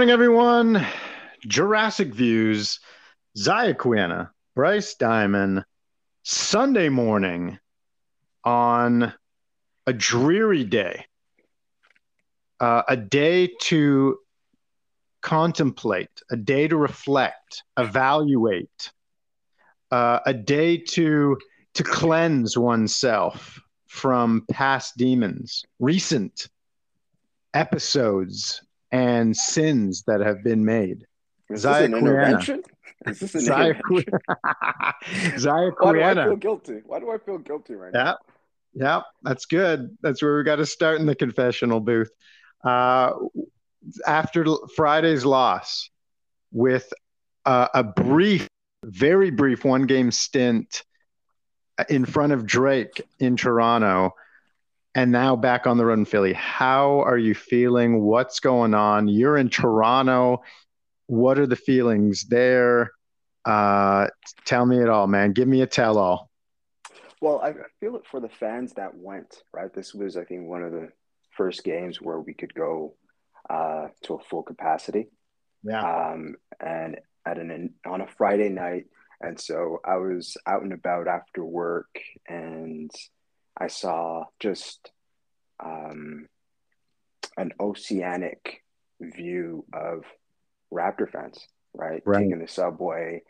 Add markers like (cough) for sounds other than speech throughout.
Morning, everyone. Jurassic Views, Zaya Quiana, Bryce Diamond, Sunday morning on a dreary day, uh, a day to contemplate, a day to reflect, evaluate, uh, a day to to cleanse oneself from past demons, recent episodes and sins that have been made. Is Zaya this an Quiana. intervention? Is this an Zaya, intervention? (laughs) Zaya Why do I feel guilty? Why do I feel guilty right now? Yeah, yeah, that's good. That's where we got to start in the confessional booth. Uh, after Friday's loss, with uh, a brief, very brief one game stint in front of Drake in Toronto, and now back on the road in Philly, how are you feeling? What's going on? You're in Toronto. What are the feelings there? Uh, tell me it all, man. Give me a tell all. Well, I feel it for the fans that went, right? This was, I think, one of the first games where we could go uh, to a full capacity. Yeah. um, and at an on a Friday night. And so I was out and about after work, and I saw just um, an oceanic view of Raptor fans, right? Right. Taking the subway,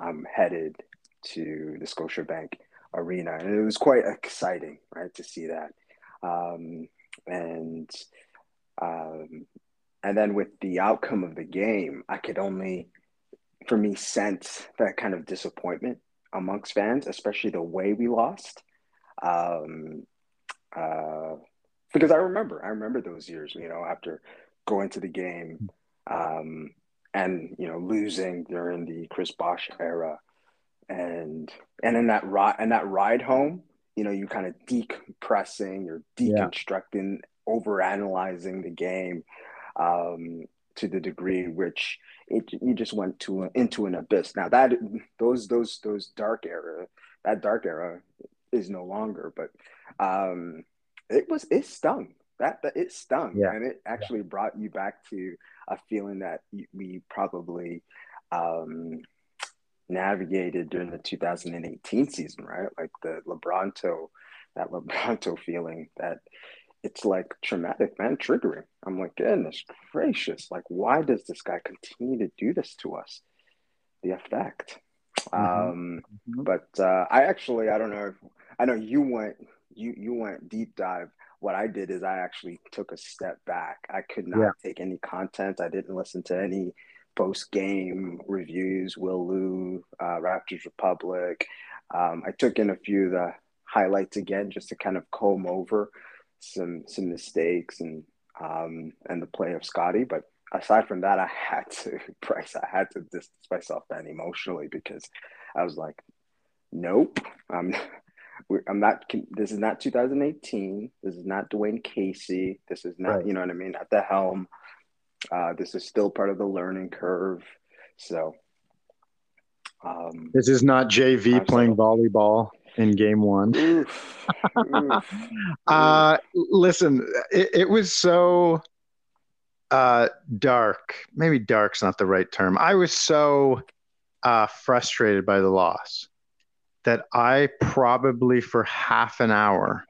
um, headed to the Scotiabank Arena, and it was quite exciting, right, to see that. Um, and um, and then with the outcome of the game, I could only, for me, sense that kind of disappointment amongst fans, especially the way we lost. Um, uh, because I remember, I remember those years, you know, after going to the game um, and, you know, losing during the Chris Bosh era. And and in that ride and that ride home, you know, you kind of decompressing, you're Yeah. deconstructing, overanalyzing the game um, to the degree which it, you just went to into an abyss. Now that those those those dark era, that dark era is no longer, but um, it was it stung. That, that it stung, Yeah. and it actually brought you back to a feeling that we probably um, navigated during the 2018 season, right? Like the Lebronto, that Lebronto (laughs) feeling that it's like traumatic, man, triggering. I'm like, goodness gracious, like why does this guy continue to do this to us? The effect. Mhm. Um, Mhm. but uh, I actually, I don't know. If, I know you went, you you went deep dive. What I did is I actually took a step back. I could not Yeah. take any content. I didn't listen to any post game reviews. Will Lou, uh, Raptors Republic. Um, I took in a few of the highlights again just to kind of comb over some some mistakes and um, and the play of Scottie. But aside from that, I had to (laughs) Bryce. I had to distance myself then emotionally because I was like, nope, I'm we're, I'm not. This is not 2018. This is not Dwane Casey. This is not Right. you know what I mean at the helm. Uh, this is still part of the learning curve. So. Um, This is not JV I'm playing volleyball in game one. oof, (laughs) oof. Uh, listen, it, it was so uh, dark. Maybe dark's not the right term. I was so uh, frustrated by the loss that I probably for half an hour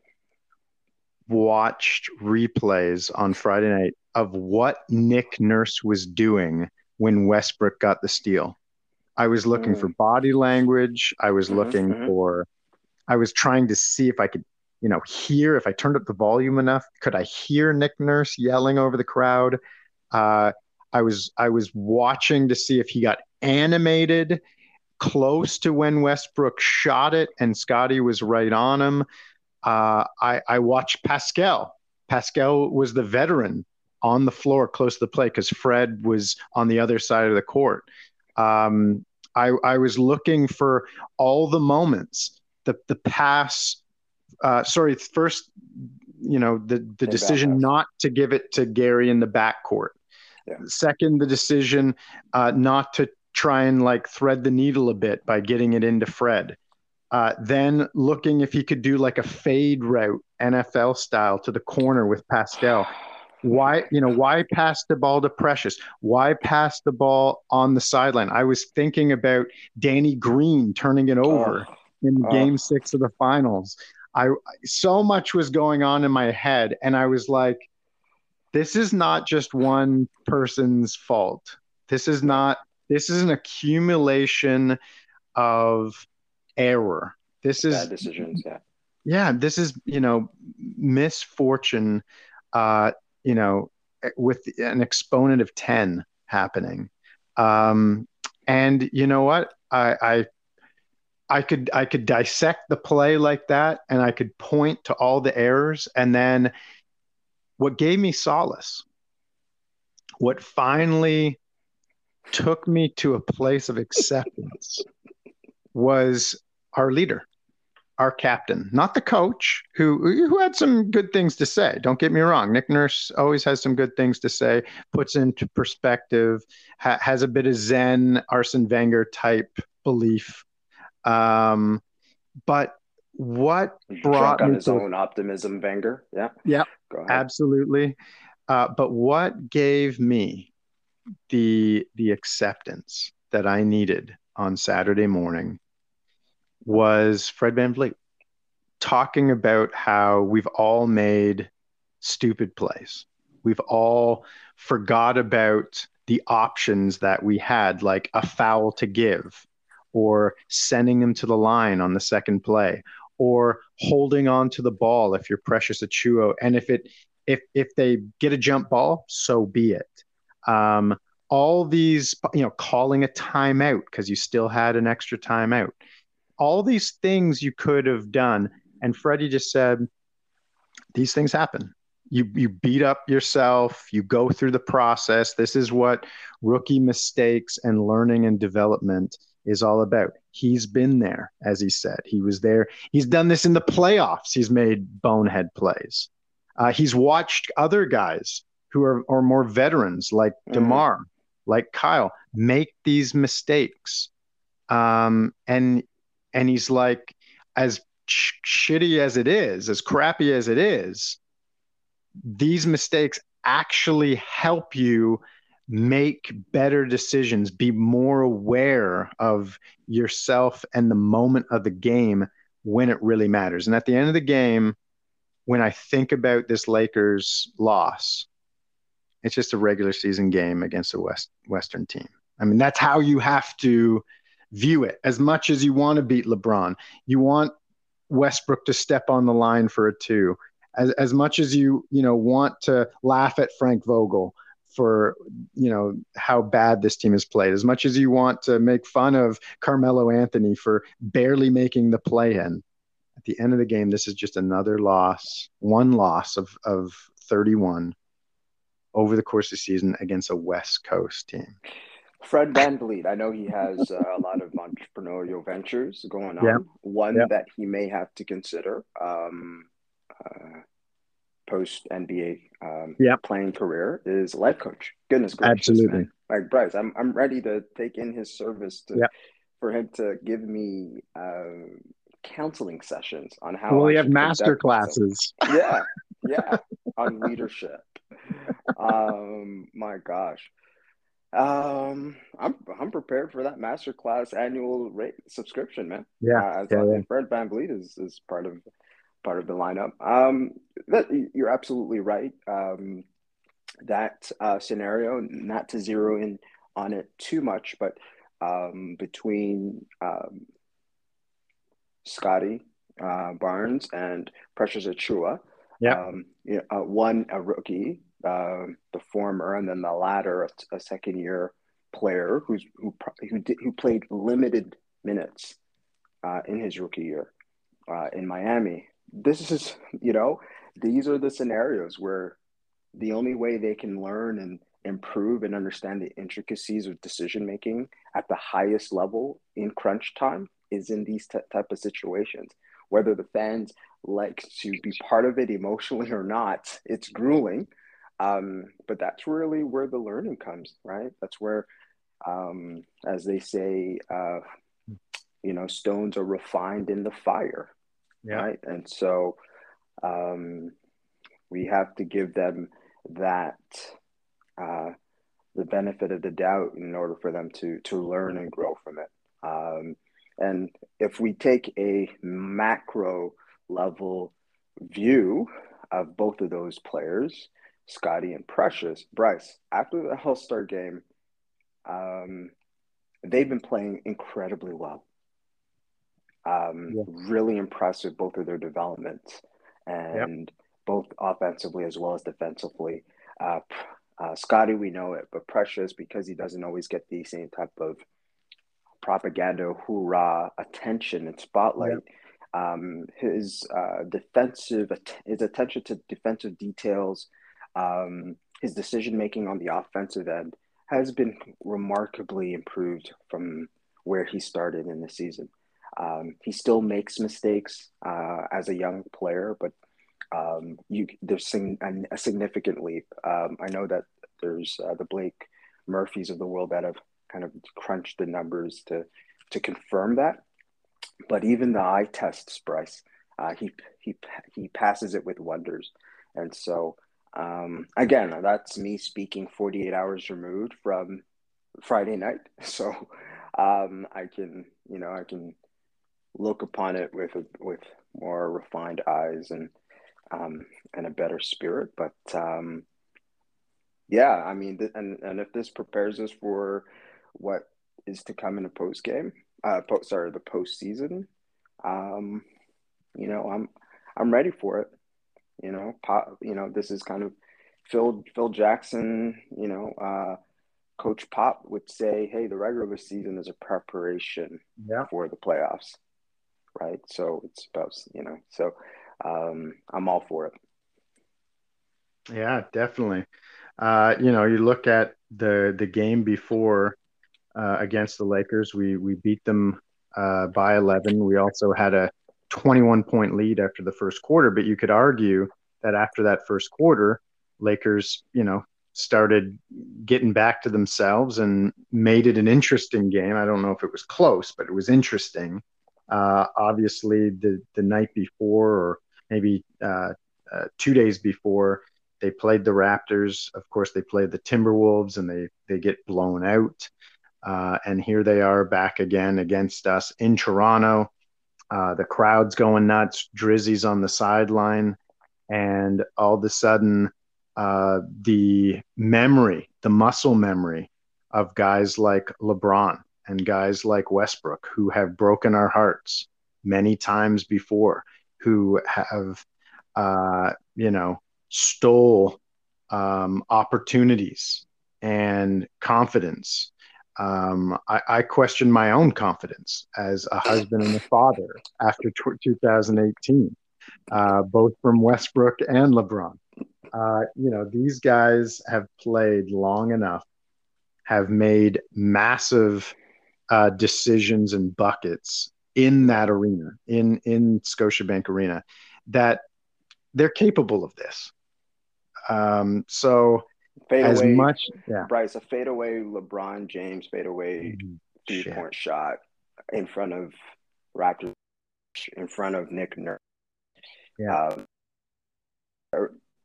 watched replays on Friday night of what Nick Nurse was doing when Westbrook got the steal. I was looking Mm. for body language. I was Mhm, looking mhm. for, I was trying to see if I could, you know, hear, if I turned up the volume enough, could I hear Nick Nurse yelling over the crowd? Uh, I was, I was watching to see if he got animated close to when Westbrook shot it and Scottie was right on him. Uh, I, I watched Pascal Pascal was the veteran on the floor close to the play because Fred was on the other side of the court. Um, I, I was looking for all the moments, the the pass. Uh, sorry, first, you know, the the decision back. not to give it to Gary in the backcourt. Yeah. Second, the decision uh, not to try and like thread the needle a bit by getting it into Fred. Uh, then looking if he could do like a fade route, NFL style, to the corner with Pascal. Why, you know, why pass the ball to Precious? Why pass the ball on the sideline? I was thinking about Danny Green turning it over Oh, in Oh. game six of the finals. I so much was going on in my head, and I was like, this is not just one person's fault. This is not, this is an accumulation of error. This is bad decisions. Yeah. yeah this is you know misfortune uh you know with an exponent of 10 happening um and you know what i i i could i could dissect the play like that and i could point to all the errors and then what gave me solace what finally took me to a place of acceptance was our leader our captain, not the coach, who who had some good things to say. Don't get me wrong. Nick Nurse always has some good things to say, puts into perspective, ha- has a bit of Zen Arsene Wenger type belief. Um, but what brought on his to- own optimism, Wenger. Yeah. Yeah. Go ahead. absolutely, uh, but what gave me the the acceptance that I needed on Saturday morning was Fred VanVleet talking about how we've all made stupid plays. We've all forgot about the options that we had, like a foul to give, or sending them to the line on the second play, or holding on to the ball if you're Precious Achiuwa. And if it if if they get a jump ball, so be it. Um, all these, you know, calling a timeout because you still had an extra timeout all these things you could have done. And Freddie just said, these things happen. You you beat up yourself, you go through the process. This is what rookie mistakes and learning and development is all about. He's been there, as he said. He was there. He's done this in the playoffs. He's made bonehead plays. Uh, he's watched other guys who are, are more veterans, like Mhm. DeMar, like Kyle, make these mistakes. Um, and and he's like, as sh- shitty as it is, as crappy as it is, these mistakes actually help you make better decisions, be more aware of yourself and the moment of the game when it really matters. And at the end of the game, when I think about this Lakers loss, it's just a regular season game against a West Western team. I mean, that's how you have to view it. As much as you want to beat LeBron, you want Westbrook to step on the line for a two. As as much as you you know want to laugh at Frank Vogel for you know how bad this team has played, as much as you want to make fun of Carmelo Anthony for barely making the play in. At the end of the game, this is just another loss, one loss of of 31 over the course of the season against a West Coast team. Fred VanVleet, I know he has uh, a lot of entrepreneurial ventures going on. Yeah. One Yeah. that he may have to consider um, uh, post NBA um, Yeah. playing career is life coach. Goodness gracious, Absolutely. man. Like Bryce, I'm I'm ready to take in his service to Yeah. for him to give me um, counseling sessions on how. Well, we have master classes. yeah, yeah, on leadership. (laughs) Um, my gosh. Um, I'm I'm prepared for that masterclass annual rate subscription, man. Yeah, Uh, yeah, yeah. Fred VanVleet is is part of part of the lineup. Um, that you're absolutely right. Um, that uh, scenario, not to zero in on it too much, but um, between um, Scottie uh, Barnes and Precious Achiuwa, Yeah. um, you know, uh, one a rookie, um, the former, and then the latter, a, a second year player who's who who did, who played limited minutes uh, in his rookie year uh, in Miami. This is you know these are the scenarios where the only way they can learn and improve and understand the intricacies of decision making at the highest level in crunch time is in these t- type of situations whether the fans like to be part of it emotionally or not it's grueling um, but that's really where the learning comes right that's where um, as they say uh, you know stones are refined in the fire Yeah. right and so um, we have to give them that uh, the benefit of the doubt in order for them to to learn and grow from it. Um, and if we take a macro level view of both of those players, Scottie and Precious, Bryce, after the All Star game, um, they've been playing incredibly well. Um, Yeah. Really impressive, both of their developments and both offensively as well as defensively. Uh, uh, Scottie, we know it, but Precious, because he doesn't always get the same type of propaganda, hoorah, attention and spotlight. Um, his uh, defensive, his attention to defensive details, um, his decision making on the offensive end has been remarkably improved from where he started in the season. Um, he still makes mistakes uh, as a young player, but um, you there's a significant leap. Um, I know that there's uh, the Blake Murphys of the world that have kind of crunched the numbers to to confirm that. But even the eye tests, Bryce, uh, he he he passes it with wonders, and so um, again, that's me speaking 48 hours removed from Friday night, (laughs) so um, I can you know I can look upon it with with more refined eyes and um, and a better spirit. But um, yeah, I mean, th- and and if this prepares us for what is to come in a post game, uh, post sorry, the postseason, um, you know, I'm I'm ready for it. You know, pop, you know, this is kind of Phil Phil Jackson. You know, uh, Coach Pop would say, "Hey, the regular season is a preparation Yeah. for the playoffs." Right, so it's about you know, so um, I'm all for it. Yeah, definitely. Uh, you know, you look at the the game before uh, against the Lakers. We we beat them uh, by 11. We also had a 21 point lead after the first quarter, but you could argue that after that first quarter, Lakers, you know, started getting back to themselves and made it an interesting game. I don't know if it was close, but it was interesting. Uh, obviously, the the night before, or maybe uh, uh, two days before, they played the Raptors. Of course, they played the Timberwolves, and they they get blown out. Uh, and here they are back again against us in Toronto. Uh, the crowd's going nuts. Drizzy's on the sideline, and all of a sudden, uh, the memory, the muscle memory of guys like LeBron and guys like Westbrook, who have broken our hearts many times before, who have, uh, you know, stole um, opportunities and confidence. Um, I, I question my own confidence as a husband and a father after t- 2018, uh, both from Westbrook and LeBron. Uh, you know, these guys have played long enough, have made massive uh, decisions and buckets in that arena, in in Scotiabank Arena, that they're capable of this. Um, so Fade as away, much, yeah, Bryce, a fadeaway LeBron James fadeaway three Shit. point shot in front of Raptors, in front of Nick Nurse. Yeah. Um,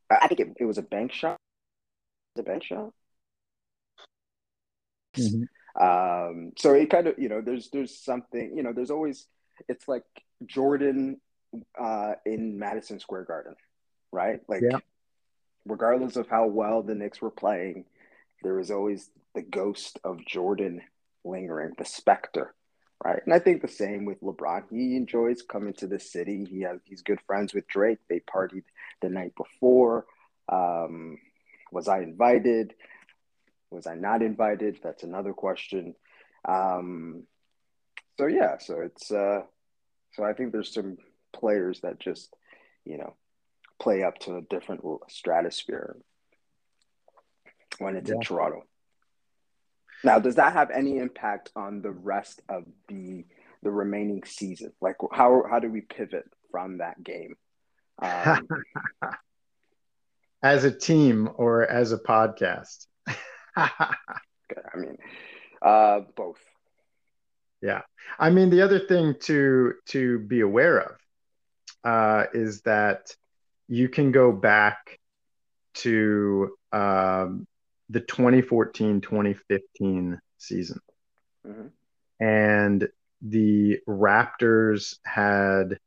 I think it, it was a bank shot. The bank shot. Mhm. Um, so it kind of, you know, there's there's something, you know, there's always it's like Jordan uh, in Madison Square Garden, right? Like, Yeah. Regardless of how well the Knicks were playing, there was always the ghost of Jordan lingering, the specter, right? And I think the same with LeBron. He enjoys coming to the city. He has he's good friends with Drake. They partied the night before. Um, was I invited? Was I not invited? That's another question. Um, so yeah, so it's uh, so I think there's some players that just you know play up to a different stratosphere when it's in Toronto. Now, does that have any impact on the rest of the the remaining season? Like, how how do we pivot from that game? Um, (laughs) As a team or as a podcast? (laughs) I mean, uh, both. Yeah, I mean, the other thing to to be aware of uh, is that you can go back to um, the 2014-2015 season, Mhm. and the Raptors had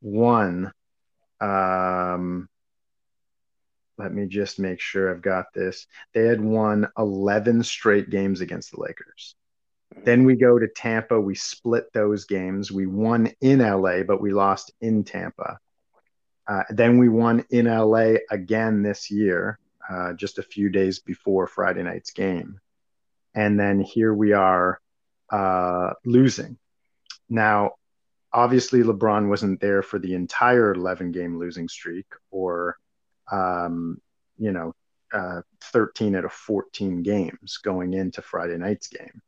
won. Um, let me just make sure I've got this. They had won 11 straight games against the Lakers. Then we go to Tampa. We split those games. We won in LA, but we lost in Tampa. Uh, then we won in LA again this year, uh, just a few days before Friday night's game. And then here we are uh, losing. Now, obviously, LeBron wasn't there for the entire 11 game losing streak or, um, you know, uh, 13 out of 14 games going into Friday night's game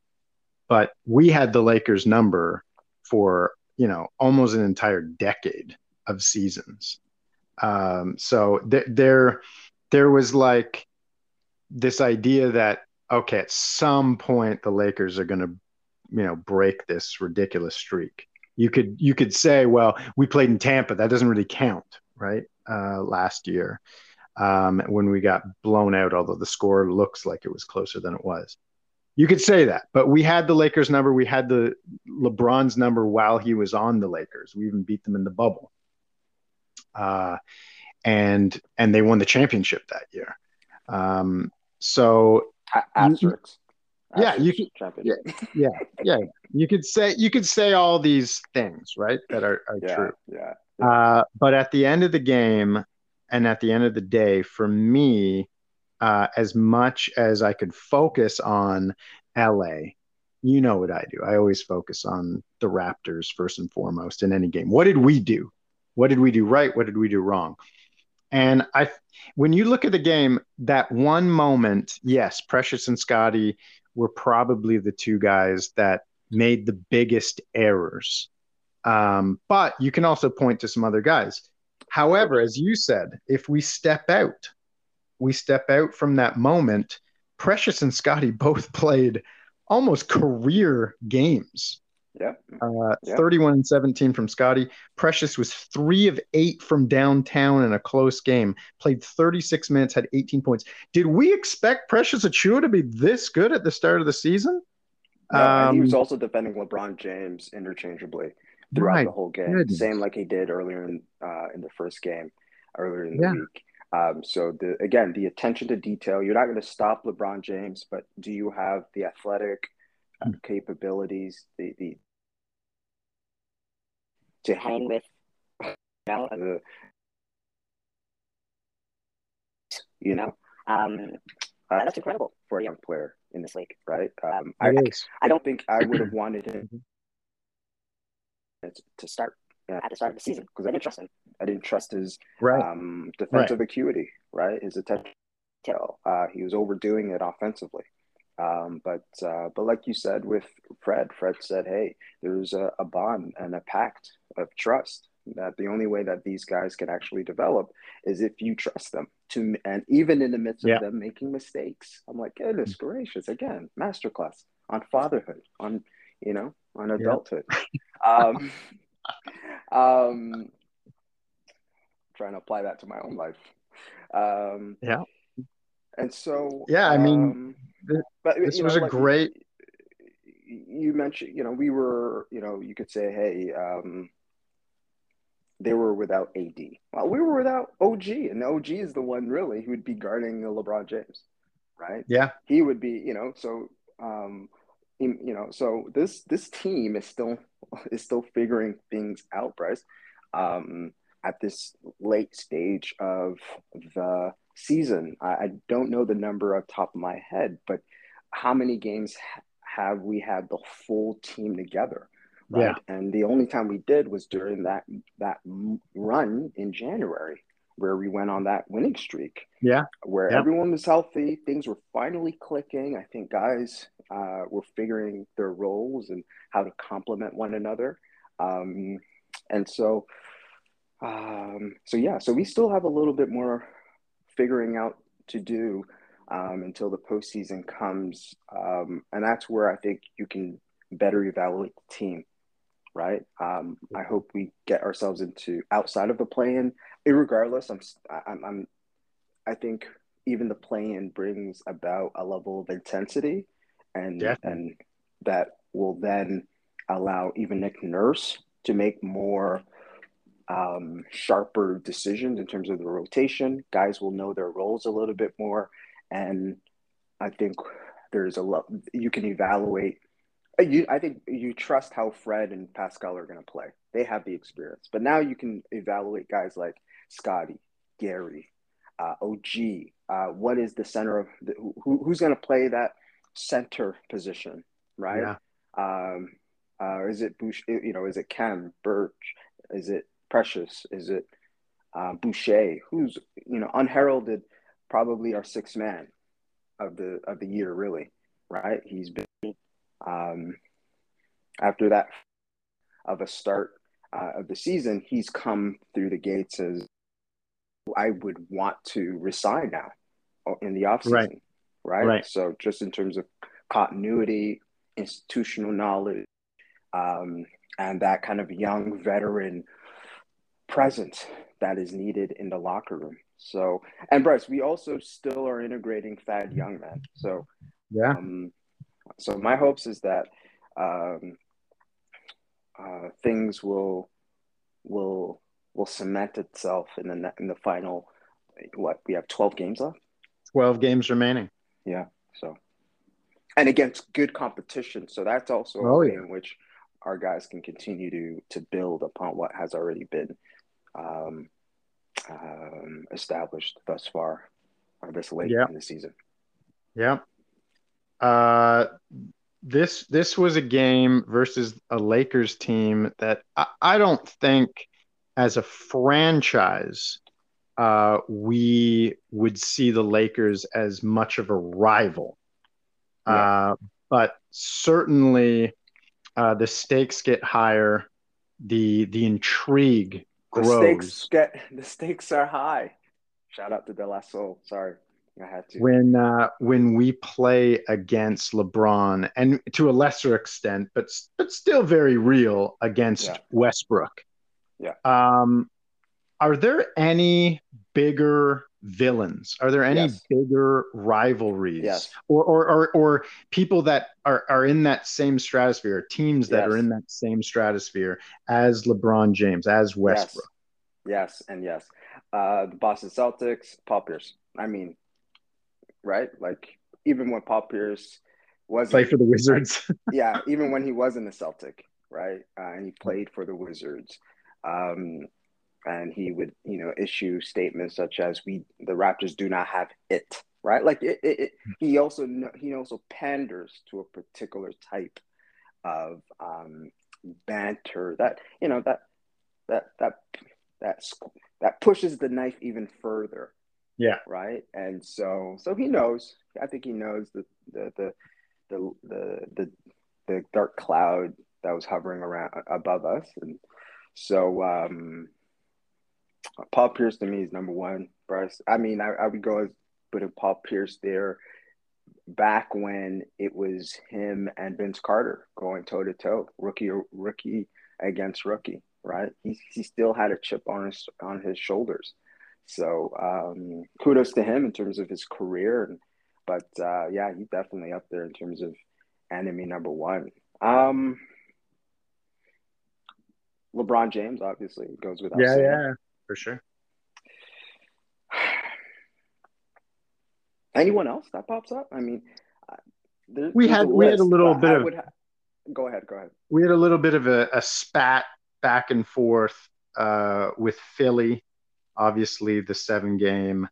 but we had the Lakers number for you know almost an entire decade of seasons. Um, so th- there, there was like this idea that okay, at some point the Lakers are going to you know break this ridiculous streak. You could you could say, well, we played in Tampa, that doesn't really count, right? Uh, last year um, when we got blown out, although the score looks like it was closer than it was. You could say that, but we had the Lakers number. We had the LeBron's number while he was on the Lakers. We even beat them in the bubble, uh, and and they won the championship that year. Um, so Asterisks. Yeah, you Asterisks championship. yeah, yeah, you could say you could say all these things, right? That are, are Yeah, true. yeah. Uh, but at the end of the game and at the end of the day, for me, uh, as much as I could focus on LA, you know what I do. I always focus on the Raptors first and foremost in any game. What did we do? What did we do right? What did we do wrong? And I, when you look at the game, that one moment, yes, Precious and Scottie were probably the two guys that made the biggest errors. Um, but you can also point to some other guys. However, as you said, if we step out, we step out from that moment. Precious and Scottie (laughs) both played almost career games. Yeah. Uh, Yeah. 31 and 17 from Scottie. Precious was three of eight from downtown in a close game. Played 36 minutes, had 18 points. Did we expect Precious Achiuwa to be this good at the start of the season? No, and he Um, was also defending LeBron James interchangeably throughout the whole game, goodness. same like he did earlier in uh, in the first game, earlier in the Yeah. week. Um, so the again, the attention to detail. You're not going to stop LeBron James, but do you have the athletic uh, Hmm. capabilities, the the to hang with you know, you know um, uh, that's incredible for a young player in this league, right? Um, I. I don't think I would have (clears throat) wanted him to start uh, at the start of the season because I didn't trust him. I didn't trust his Right. um, defensive acuity, right? His attention. Uh, he was overdoing it offensively. Um, but uh, but like you said with Fred, Fred said, "Hey, there's a, a bond and a pact of trust that the only way that these guys can actually develop is if you trust them to and even in the midst of Yeah. them making mistakes i'm like goodness gracious again masterclass on fatherhood on you know on adulthood (laughs) um um trying to apply that to my own life um Yeah. and so Yeah, I mean, um, th- but this you know, was a like, great- you mentioned you know we were you know you could say hey um they were without AD. Well, we were without OG, and OG is the one really who would be guarding the LeBron James, right? Yeah. He would be, you know, so um, you know, so this this team is still is still figuring things out, Bryce. Um, at this late stage of the season, I, I don't know the number off the top of my head, but how many games have we had the full team together? right? Yeah. And the only time we did was during that that run in January, where we went on that winning streak. Yeah. Where Yeah. everyone was healthy, things were finally clicking. I think guys uh, were figuring their roles and how to complement one another. Um, and so, um, so yeah, so we still have a little bit more figuring out to do um, until the postseason comes. Um, and that's where I think you can better evaluate the team, right? Um, I hope we get ourselves into outside of the play-in. Irregardless, I'm, I'm, I'm, I think even the play-in brings about a level of intensity, and Definitely. and that will then allow even Nick Nurse to make more um, sharper decisions in terms of the rotation. Guys will know their roles a little bit more, and I think there's a lot you can evaluate. You, I think you trust how Fred and Pascal are going to play. They have the experience, but now you can evaluate guys like Scottie, Gary, uh, OG. Uh, what is the center of the, who, who's going to play that center position, right? Yeah. Um, uh, is it Bush? You know, is it Khem Birch? Is it Precious? Is it uh, Boucher? Who's you know unheralded, probably our sixth man of the of the year, really, right? He's been um, after that of a start uh, of the season, he's come through the gates as I would want to resign now in the offseason, Right. right? Right. So just in terms of continuity, institutional knowledge, um, and that kind of young veteran presence that is needed in the locker room. So, and Bryce, we also still are integrating Thad Young, man. So, Yeah. um, so my hopes is that um, uh, things will will will cement itself in the in the final. What we have twelve games left. 12 games remaining. Yeah. So, and against good competition. So that's also a Oh, way yeah. in which our guys can continue to to build upon what has already been um, um, established thus far, or this late Yeah. in the season. Yeah. Uh, this this was a game versus a Lakers team that I, I don't think, as a franchise, uh, we would see the Lakers as much of a rival. Uh, but certainly, uh, the stakes get higher. The the intrigue The stakes get (laughs) the stakes are high. Shout out to De La Soul. Sorry, I had to. when uh, when we play against LeBron, and to a lesser extent, but but still very real against Yeah. Westbrook. Yeah. Um, are there any bigger villains? Are there any Yes. bigger rivalries? Yes. Or, or or or people that are are in that same stratosphere, teams that Yes. are in that same stratosphere as LeBron James, as Westbrook. Yes, and yes. Uh, the Boston Celtics, Paul Pierce. I mean, right? Like even when Paul Pierce was Play for the Wizards. (laughs) yeah, even when he was in the Celtic, right? Uh, and he played for the Wizards. Um, and he would, you know, issue statements such as "We, the Raptors, do not have it." Right? Like it. it, it he also he also panders to a particular type of um, banter that you know that that that that that pushes the knife even further Yeah. right and so so he knows i think he knows the the the the the, the, the dark cloud that was hovering around above us and so um paul pierce to me is number one bryce i mean i, I would go as putting paul pierce there back when it was him and vince carter going toe to toe rookie rookie against rookie right he, he still had a chip on his on his shoulders so um, kudos to him in terms of his career. And, but uh, yeah, he's definitely up there in terms of enemy number one. Um, LeBron James obviously goes without yeah, saying. yeah, for sure. (sighs) Anyone else that pops up? I mean, uh, there, We there's had- we had a little bit I of- ha- go ahead. Go ahead. we had a little bit of a, a spat back and forth uh, with Philly. Obviously, the seven game,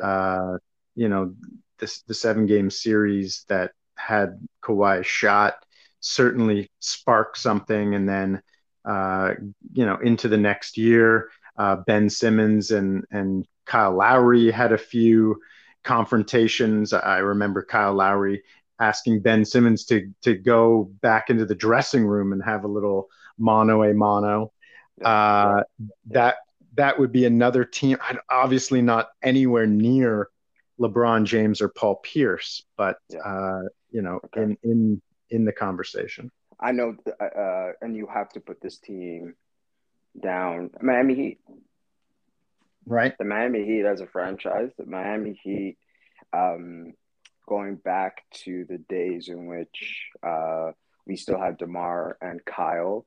uh, you know, this the seven game series that had Kawhi shot certainly sparked something, and then uh, you know into the next year. Uh, ben Simmons and and Kyle Lowry had a few confrontations. I remember Kyle Lowry asking Ben Simmons to to go back into the dressing room and have a little mono a mono. Uh, that that would be another team. Obviously, not anywhere near LeBron James or Paul Pierce, but uh, you know, Okay. in in in the conversation. I know, uh, uh, and you have to put this team down. Miami Heat, Right. the Miami Heat as a franchise, the Miami Heat, um, going back to the days in which uh, we still had Demar and Kyle.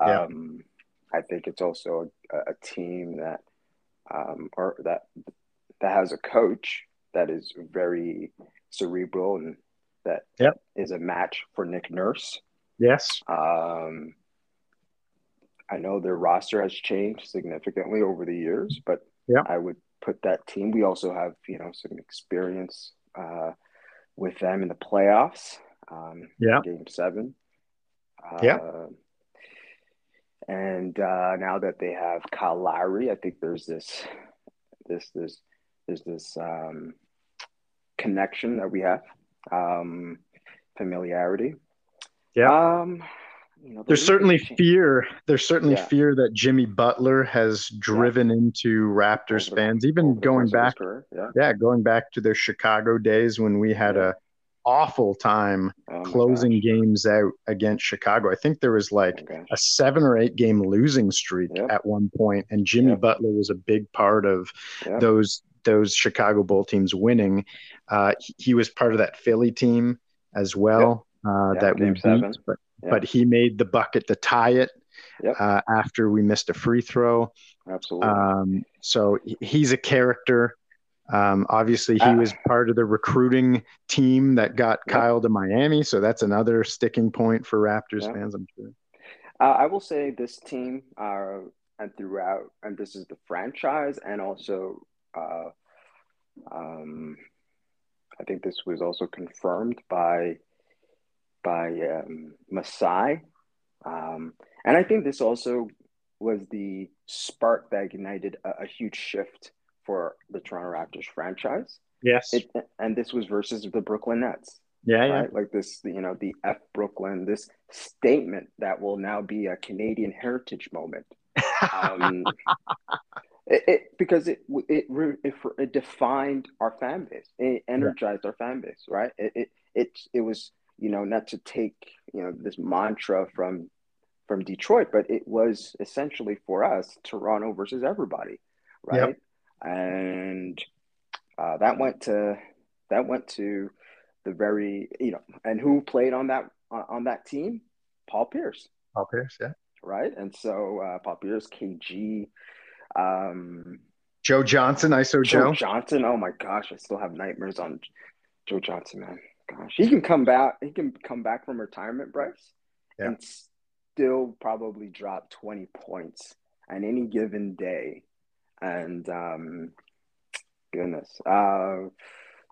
Yeah. Um, I think it's also a, a team that, um, or that that has a coach that is very cerebral and that is Yep. a match for Nick Nurse. Yes. Um, I know their roster has changed significantly over the years, but Yeah. I would put that team. We also have, you know, some experience uh, with them in the playoffs. Um, Yeah. Game seven. Uh, Yeah. And uh, now that they have Kyle Lowry, I think there's this, this, this, there's this um, connection that we have, um, familiarity. Yeah. Um, you know, the There's certainly fear. There's certainly Yeah. fear that Jimmy Butler has driven into Raptors Over fans, even going course of his back Yeah. yeah, going back to their Chicago days when we had Yeah. a awful time Oh closing gosh. games out against Chicago. I think there was Oh like gosh. a seven or eight game losing streak Yep. at one point, and Jimmy Yep. Butler was a big part of Yep. those those Chicago Bull teams winning. Uh, he, he was part of that Philly team as well uh, that we beat, seven. but But he made the bucket to tie it Yep. uh, after we missed a free throw. Absolutely. Um, so he's a character. Um, obviously, he Uh, was part of the recruiting team that got Yep. Kyle to Miami. So that's another sticking point for Raptors Yep. fans, I'm sure. Uh, I will say this team, uh, and throughout, and this is the franchise, and also, uh, um, I think this was also confirmed by by um, Masai, um, and I think this also was the spark that ignited a, a huge shift for the Toronto Raptors franchise. Yes. It, and this was versus the Brooklyn Nets. yeah, yeah. Like this, you know, the F Brooklyn, this statement that will now be a Canadian heritage moment. Um, (laughs) it, it because it it, it it defined our fan base, it energized our fan base, right? It, it it it was you know not to take you know this mantra from from Detroit, but it was essentially for us Toronto versus everybody, right? And uh, that went to that went to the very you know and who played on that on, on that team paul pierce Paul Pierce, yeah. right and so uh, paul pierce kg um Joe Johnson, ISO joe Joe. johnson oh my gosh i still have nightmares on joe johnson man gosh he can come back he can come back from retirement bryce Yeah. and still probably drop 20 points on any given day and um goodness uh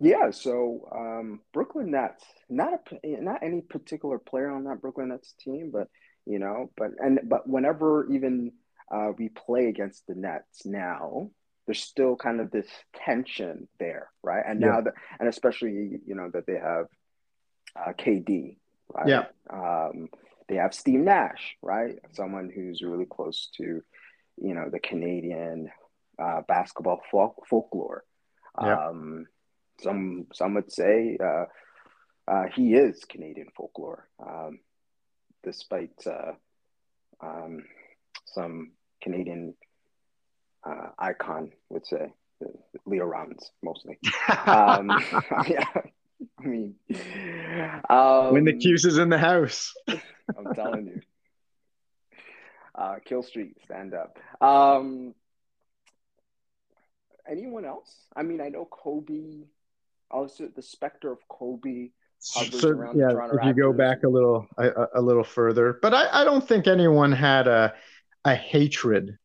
yeah, so um, Brooklyn Nets, not a not any particular player on that Brooklyn Nets team, but you know, but and but whenever even uh, we play against the Nets now, there's still kind of this tension there, right? And now Yeah. that and especially you know that they have uh, KD, right? Yeah. Um, they have Steve Nash, right? Someone who's really close to, you know, the Canadian uh, basketball folk- folklore. Yeah. Um, some some would say uh, uh, he is Canadian folklore, um, despite uh, um, some Canadian uh, icon would say uh, Leo Rautins mostly. (laughs) Um, (laughs) yeah, I mean, um, when the Cuse is in the house. (laughs) I'm telling you. Uh, Kill Street, stand up. Um, anyone else? I mean, I know Kobe. Also, the specter of Kobe. hovers So, around yeah, if you go back a little a, a- a little further, but I, I don't think anyone had a a hatred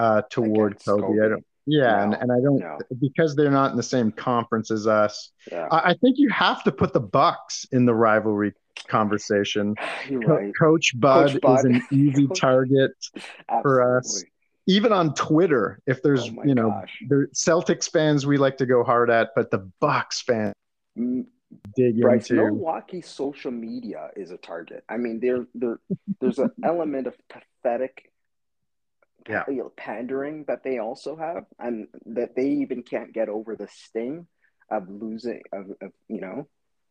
uh, toward Kobe. Kobe. I don't. Yeah, and, No, and I don't no. because they're not in the same conference as us. Yeah, I, I think you have to put the Bucks in the rivalry conversation. you're Co- Coach Bud, Bud. is an easy (laughs) target for us. Even on Twitter, if there's Oh you know gosh. the Celtics fans we like to go hard at, but the Bucks fans Mm, dig Bryce, into. Milwaukee social media is a target. I mean, there, there, there's an element of pathetic, Yeah. pandering that they also have, and that they even can't get over the sting of losing, of, of you know,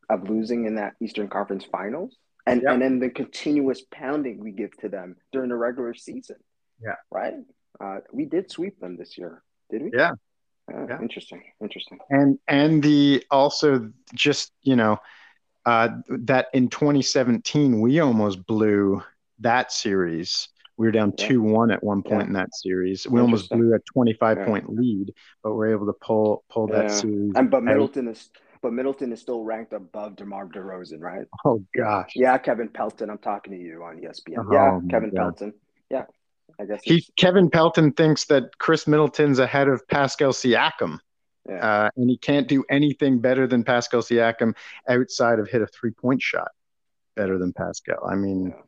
of losing in that Eastern Conference Finals, and Yeah. and then the continuous pounding we give to them during the regular season. Yeah. right. Uh, we did sweep them this year, did we? Yeah. Uh, Yeah. Interesting. Interesting. and and the also just you know uh, that in 2017 we almost blew that series. We were down Yeah. two one at one point Yeah. in that series. We almost blew a 25 Yeah. point lead, but we're able to pull pull that series. And but out. Middleton is but Middleton is still ranked above DeMar DeRozan, right? Oh gosh, Yeah, Kevin Pelton. I'm talking to you on ESPN. Oh, yeah, Kevin God. Pelton. Yeah, I guess. he Kevin Pelton thinks that Khris Middleton's ahead of Pascal Siakam. Yeah. Uh, and he can't do anything better than Pascal Siakam outside of hit a three point shot better than Pascal. I mean, Yeah.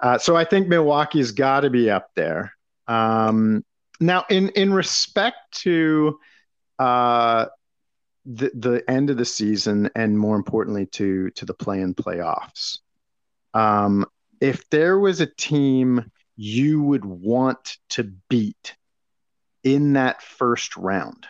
Uh, so I think Milwaukee's got to be up there. Um, now, in in respect to uh, the the end of the season, and more importantly to to the play in playoffs, um, if there was a team you would want to beat in that first round,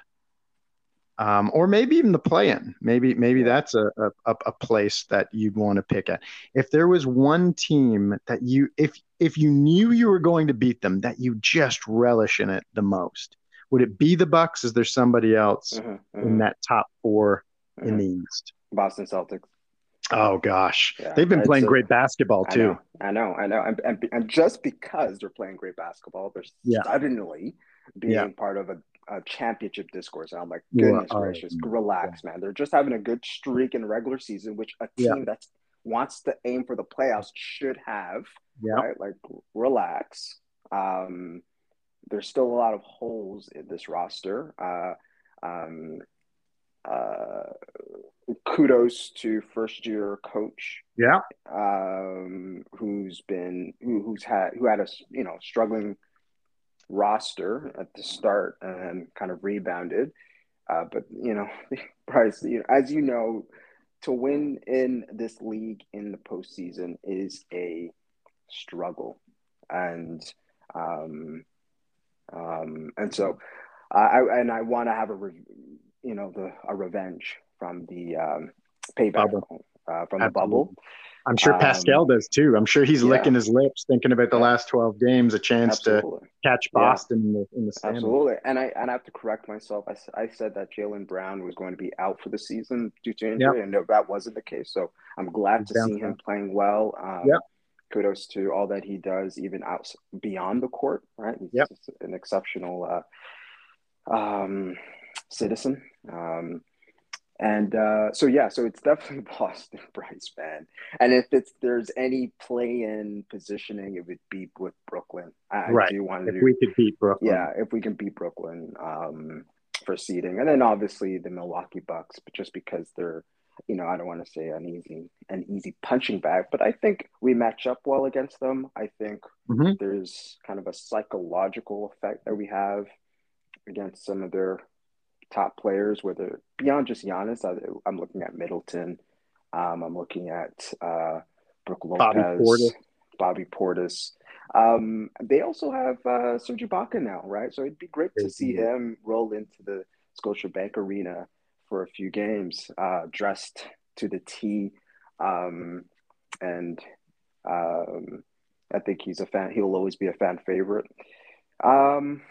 um, or maybe even the play-in. Maybe maybe that's a, a a place that you'd want to pick at. If there was one team that you if if you knew you were going to beat them, that you just relish in it the most, would it be the Bucks? Is there somebody else Mhm, in mhm, that top four in mhm. the East? Boston Celtics. Oh gosh, Yeah, they've been playing a- great basketball I too. know, I know, I know. And, and, and just because they're playing great basketball, they're Yeah. suddenly being Yeah. part of a, a championship discourse. And I'm like, Yeah, goodness gracious, yeah. relax, man. They're just having a good streak in regular season, which a Yeah. team that wants to aim for the playoffs should have. Yeah. right? Like, relax. Um, there's still a lot of holes in this roster. Uh, um, uh, kudos to first year coach, Yeah. um, who's been who, who's had who had a you know struggling roster at the start and kind of rebounded. Uh, but you know, (laughs) Bryce, you know, as you know, to win in this league in the postseason is a struggle, and um, um, and so I and I want to have a re- you know the a revenge from the um, payback Bubble. uh, from the bubble. I'm sure Um, Pascal does too. I'm sure he's yeah. licking his lips, thinking about the Yeah. last 12 games, a chance Absolutely. to catch. Boston in the in the standings. Absolutely, and I and I have to correct myself. I, I said that Jaylen Brown was going to be out for the season due to injury, and no, that wasn't the case. So I'm glad to see him playing well. Um, Yep. Kudos to all that he does, even out beyond the court. Right, he's Yep. just an exceptional uh, um, citizen. Um, and uh, so yeah, so it's definitely (laughs) Boston, Bryce, man. And if it's there's any play-in positioning, it would be with Brooklyn. I, Right. do want to If do we could beat Brooklyn. yeah, if we can beat Brooklyn um, for seeding, and then obviously the Milwaukee Bucks, but just because they're, you know, I don't want to say an easy an easy punching bag, but I think we match up well against them. I think Mhm. there's kind of a psychological effect that we have against some of their top players, whether beyond just Giannis. I, I'm looking at Middleton. Um, I'm looking at uh, Brook Lopez, Bobby Portis. Bobby Portis. Um, they also have uh, Serge Ibaka now, right? So it'd be great to see him roll into the Scotiabank Arena for a few games, uh, dressed to the T, um, and um, I think he's a fan. He'll always be a fan favorite. Um,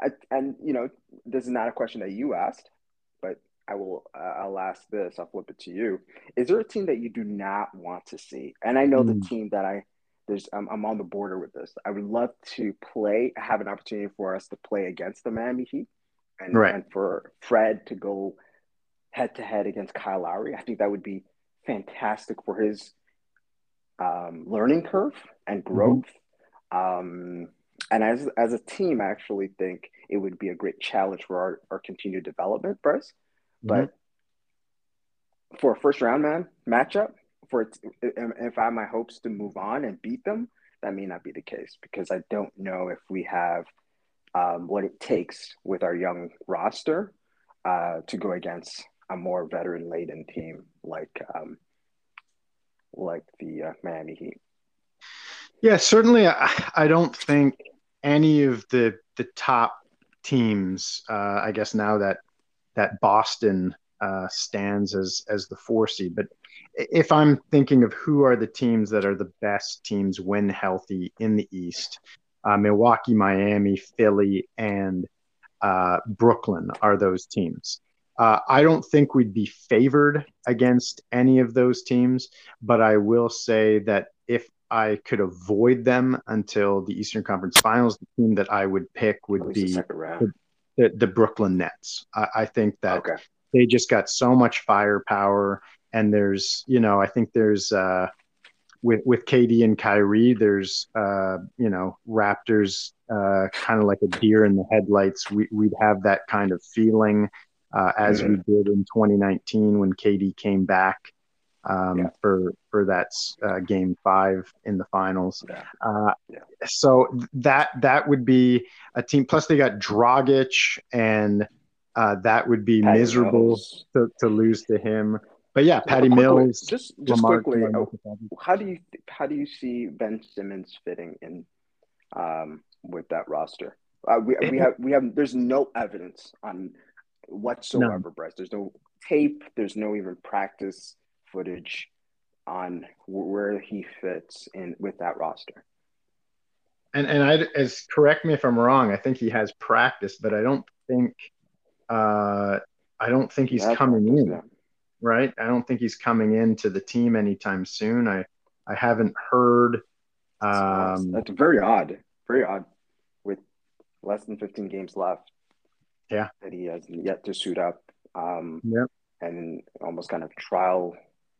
I, and you know, this is not a question that you asked, but I will. Uh, I'll ask this. I'll flip it to you. Is there a team that you do not want to see? And I know Hmm. the team that I there's. I'm, I'm on the border with this. I would love to play. Have an opportunity for us to play against the Miami Heat, and Right. and for Fred to go head to head against Kyle Lowry. I think that would be fantastic for his um, learning curve and growth. Um, and as as a team, I actually think it would be a great challenge for our, our continued development, Bryce. But for a first round man matchup, for if I have my hopes to move on and beat them, that may not be the case because I don't know if we have um, what it takes with our young roster uh, to go against a more veteran laden team like um, like the uh, Miami Heat. Yeah, certainly. I, I don't think any of the the top teams. Uh, I guess now that that Boston uh, stands as as the four seed, but if I'm thinking of who are the teams that are the best teams when healthy in the East, uh, Milwaukee, Miami, Philly, and uh, Brooklyn are those teams. Uh, I don't think we'd be favored against any of those teams, but I will say that if I could avoid them until the Eastern Conference Finals, the team that I would pick would be the, the, the, Brooklyn Nets. I, I think that okay. they just got so much firepower, and there's, you know, I think there's uh, with with KD and Kyrie, there's, uh, you know, Raptors uh, kind of like a deer in the headlights. We, we'd have that kind of feeling uh, as mm-hmm. we did in 2019 when KD came back um, yeah. for for that uh, game five in the finals. Yeah. Uh, yeah. So that that would be a team. Plus, they got Dragic, and uh, that would be Patty miserable to, to lose to him. But yeah, Patty Mills. Just just Lamar, quickly, Lamar, how do you how do you see Ben Simmons fitting in um, with that roster? Uh, we, we have we have there's no evidence on whatsoever, no. Bryce. There's no tape. There's no even practice footage on where he fits in with that roster. And and I as correct me if I'm wrong. I think he has practice, but I don't think uh, I don't think he's That's coming in. Right? I don't think he's coming into the team anytime soon. I I haven't heard. Um, That's very odd. Very odd. With less than 15 games left. Yeah. That he has yet to suit up. Um, yep. And almost kind of trial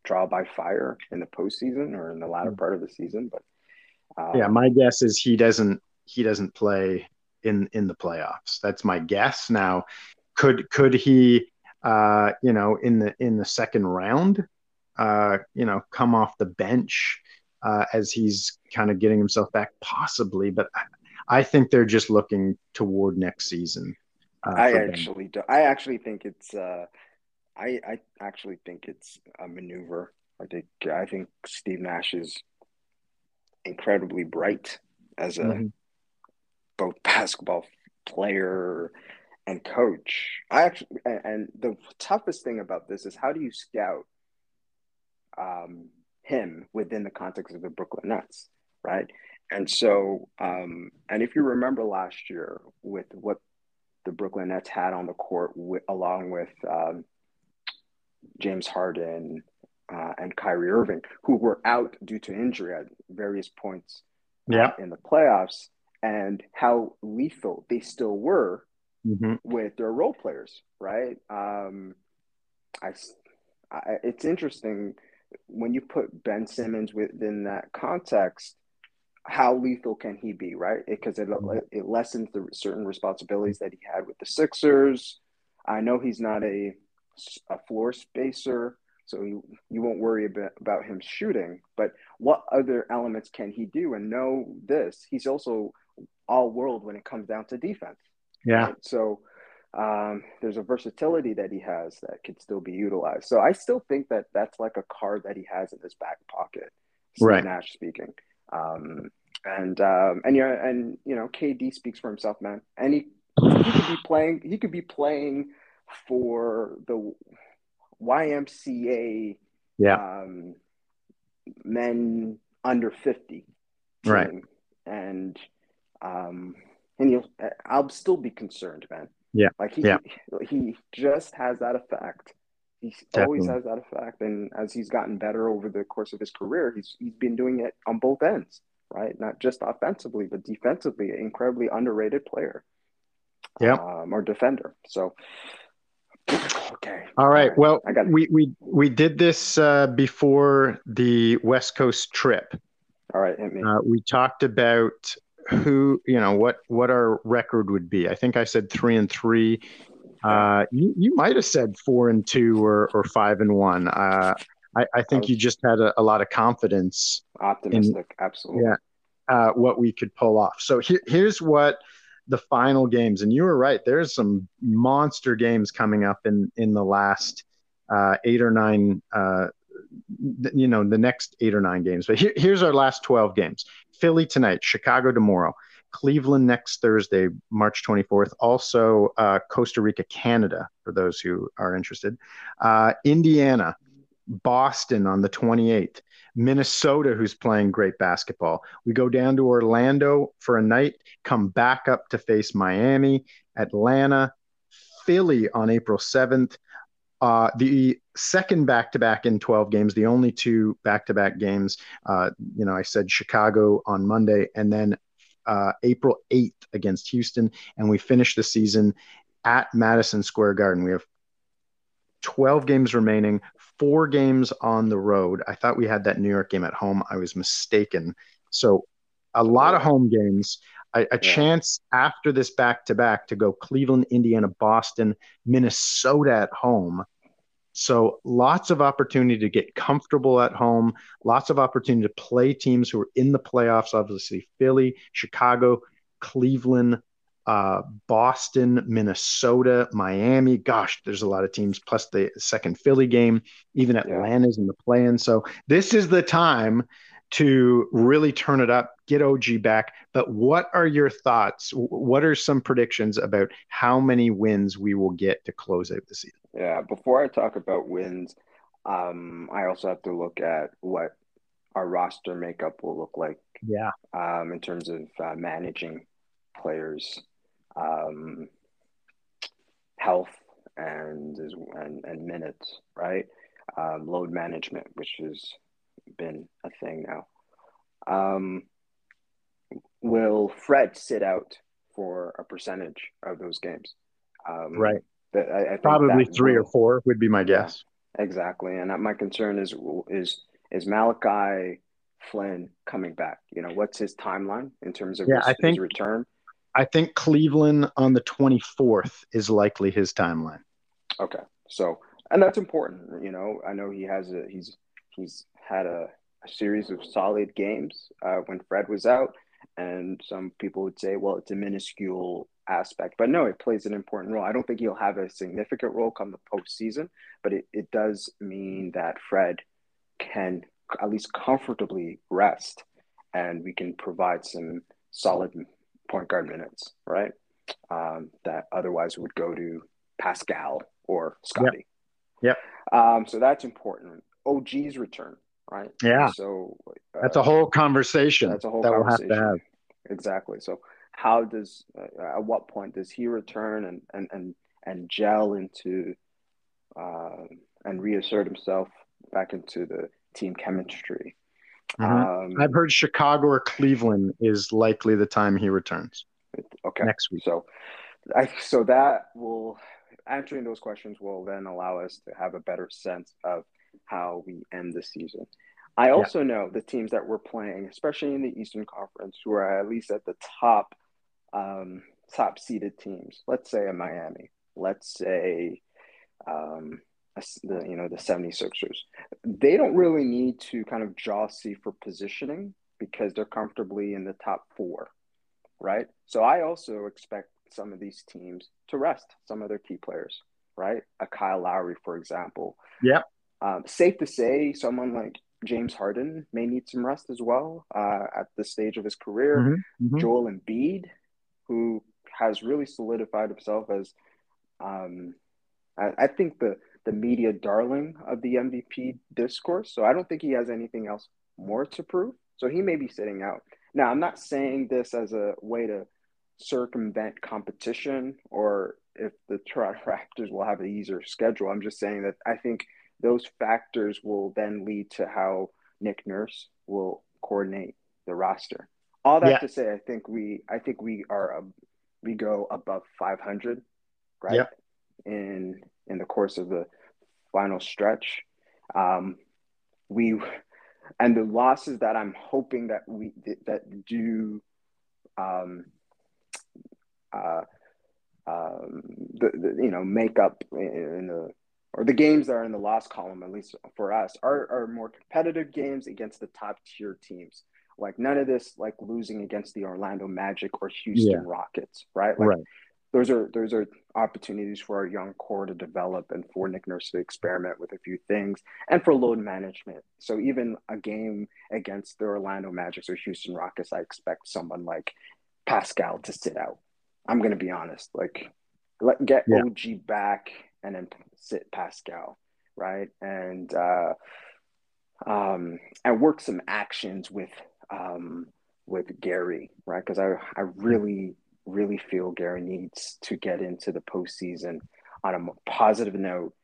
trial by fire in the postseason or in the latter mm. part of the season. But um, yeah, my guess is he doesn't he doesn't play in in the playoffs. That's my guess. Now, could could he uh, you know in the in the second round uh, you know come off the bench uh, as he's kind of getting himself back possibly, but I, I think they're just looking toward next season. Uh, I actually do. I actually think it's. Uh, I I actually think it's a maneuver. I think I think Steve Nash is incredibly bright as a mm-hmm. both (laughs) basketball player and coach. I actually and the toughest thing about this is how do you scout um, him within the context of the Brooklyn Nets, right? And so, um, and if you remember last year with what the Brooklyn Nets had on the court, with, along with um, James Harden uh, and Kyrie Irving, who were out due to injury at various points yeah. in the playoffs, and how lethal they still were mm-hmm. with their role players, right? Um, I, I, it's interesting when you put Ben Simmons within that context. How lethal can he be, right? Because it, mm-hmm. it, it lessens the certain responsibilities that he had with the Sixers. I know he's not a a floor spacer, so you, you won't worry about, about him shooting. But what other elements can he do? And know this, he's also all world when it comes down to defense. Yeah. Right? So um, there's a versatility that he has that could still be utilized. So I still think that that's like a card that he has in his back pocket. Steve right. Nash speaking. Um, and um, and yeah, and you know, KD speaks for himself, man. And he he could be playing. He could be playing for the YMCA yeah. um, men under 50 team. right and um and you I'll still be concerned man yeah like he yeah. he just has that effect he Definitely. always has that effect and as he's gotten better over the course of his career he's he's been doing it on both ends right not just offensively but defensively incredibly underrated player yeah um, or defender so Okay. All right. Well, we we we did this uh, before the West Coast trip. All right. Uh, we talked about who you know what what our record would be. I think I said three and three. Uh, you you might have said four and two or or five and one. Uh, I, I think you just had a, a lot of confidence. Optimistic, in, absolutely. Yeah, uh, what we could pull off. So here, here's what the final games, and you were right. There's some monster games coming up in in the last uh, eight or nine. Uh, you know the next eight or nine games, but here, here's our last twelve games: Philly tonight, Chicago tomorrow, Cleveland next Thursday, March 24th. Also, uh, Costa Rica, Canada, for those who are interested. Uh, Indiana, Boston on the 28th. Minnesota, who's playing great basketball. We go down to Orlando for a night, come back up to face Miami, Atlanta, Philly on April 7th. Uh, the second back to back in 12 games, the only two back to back games. Uh, you know, I said Chicago on Monday and then uh, April 8th against Houston. And we finish the season at Madison Square Garden. We have 12 games remaining, four games on the road. I thought we had that New York game at home. I was mistaken. So a lot of home games. A, a yeah. chance after this back to back to go Cleveland, Indiana, Boston, Minnesota at home. So lots of opportunity to get comfortable at home, lots of opportunity to play teams who are in the playoffs, obviously Philly, Chicago, Cleveland, uh, Boston, Minnesota, Miami. Gosh, there's a lot of teams, plus the second Philly game. Even Atlanta's in the play in. So this is the time to really turn it up, get OG back. But what are your thoughts? What are some predictions about how many wins we will get to close out the season? Yeah, before I talk about wins, um, I also have to look at what our roster makeup will look like. Yeah. Um, in terms of uh, managing players um, health and, and and minutes, right? Um, load management, which has been a thing now. Um, will Fred sit out for a percentage of those games? Um, right. That, I, I Probably three will, or four would be my guess. Yeah, exactly, and my concern is is is Malachi Flynn coming back? You know, what's his timeline in terms of yeah, his, I think, his return? I think Cleveland on the 24th is likely his timeline. Okay. So, and that's important. You know, I know he has a, he's, he's had a, a series of solid games uh, when Fred was out. And some people would say, well, it's a minuscule aspect, but no, it plays an important role. I don't think he'll have a significant role come the postseason, but it, it does mean that Fred can at least comfortably rest and we can provide some solid point guard minutes, right? Um, that otherwise would go to Pascal or Scottie. Yep. yep. Um, so that's important. OG's return, right? Yeah. So uh, that's a whole conversation. That's a whole that conversation. we'll have to have. Exactly. So how does uh, at what point does he return and and and and gel into uh, and reassert himself back into the team chemistry? Mm-hmm. Um, I've heard Chicago or Cleveland is likely the time he returns. Okay. Next week. So, I so that will answering those questions will then allow us to have a better sense of how we end the season. I also yeah. know the teams that we're playing, especially in the Eastern Conference, who are at least at the top, um, top seeded teams. Let's say a Miami. Let's say um, the you know the 76ers they don't really need to kind of see for positioning because they're comfortably in the top four right? So i also expect some of these teams to rest some of their key players right? A kyle lowry for example. Yeah. Um, safe to say someone like james harden may need some rest as well uh, at this stage of his career. Mm-hmm, mm-hmm. joel embiid who has really solidified himself as um, I, I think the the media darling of the MVP discourse. So I don't think he has anything else more to prove. So he may be sitting out. Now, I'm not saying this as a way to circumvent competition or if the Toronto (laughs) Raptors will have an easier schedule. I'm just saying that I think those factors will then lead to how Nick Nurse will coordinate the roster. All that yeah. to say, I think we, I think we are, um, we go above 500, right? Yeah. In in the course of the final stretch. Um, we and the losses that I'm hoping that we that do um, uh, um, the, the, you know make up in the or the games that are in the loss column at least for us are, are more competitive games against the top tier teams Like none of this like losing against the Orlando Magic or Houston Yeah. Rockets, right? Like Right. Those are those are opportunities for our young core to develop and for Nick Nurse to experiment with a few things and for load management. So even a game against the Orlando Magic or Houston Rockets, I expect someone like Pascal to sit out. I'm gonna be honest. Like let get Yeah. OG back and then sit Pascal, right? And uh um and work some actions with um with Gary, right? Because I I really really feel Gary needs to get into the postseason on a positive note,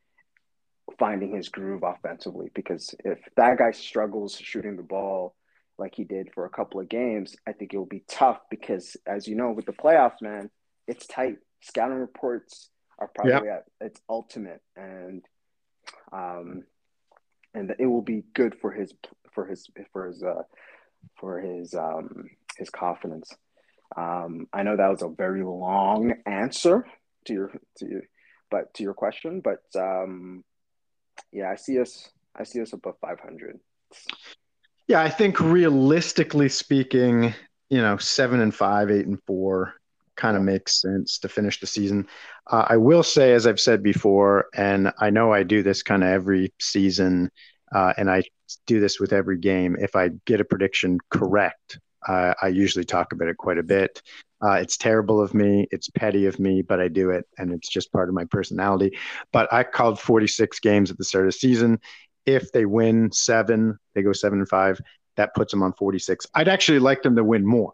finding his groove offensively. Because if that guy struggles shooting the ball like he did for a couple of games, I think it will be tough. Because as you know, with the playoffs, man, it's tight. Scouting reports are probably at its ultimate, and um, and it will be good for his for his for his uh, for his um, his confidence. Um, I know that was a very long answer to your to your, but to your question, but um, yeah, I see us I see us above 500. Yeah, I think realistically speaking, you know, seven and five, eight and four kind of makes sense to finish the season. Uh, I will say, as I've said before, and I know I do this kind of every season, uh, and I do this with every game. If I get a prediction correct, uh, I usually talk about it quite a bit. Uh, it's terrible of me. It's petty of me, but I do it, and it's just part of my personality. But I called 46 games at the start of the season. If they win seven, they go seven and five. That puts them on 46. I'd actually like them to win more.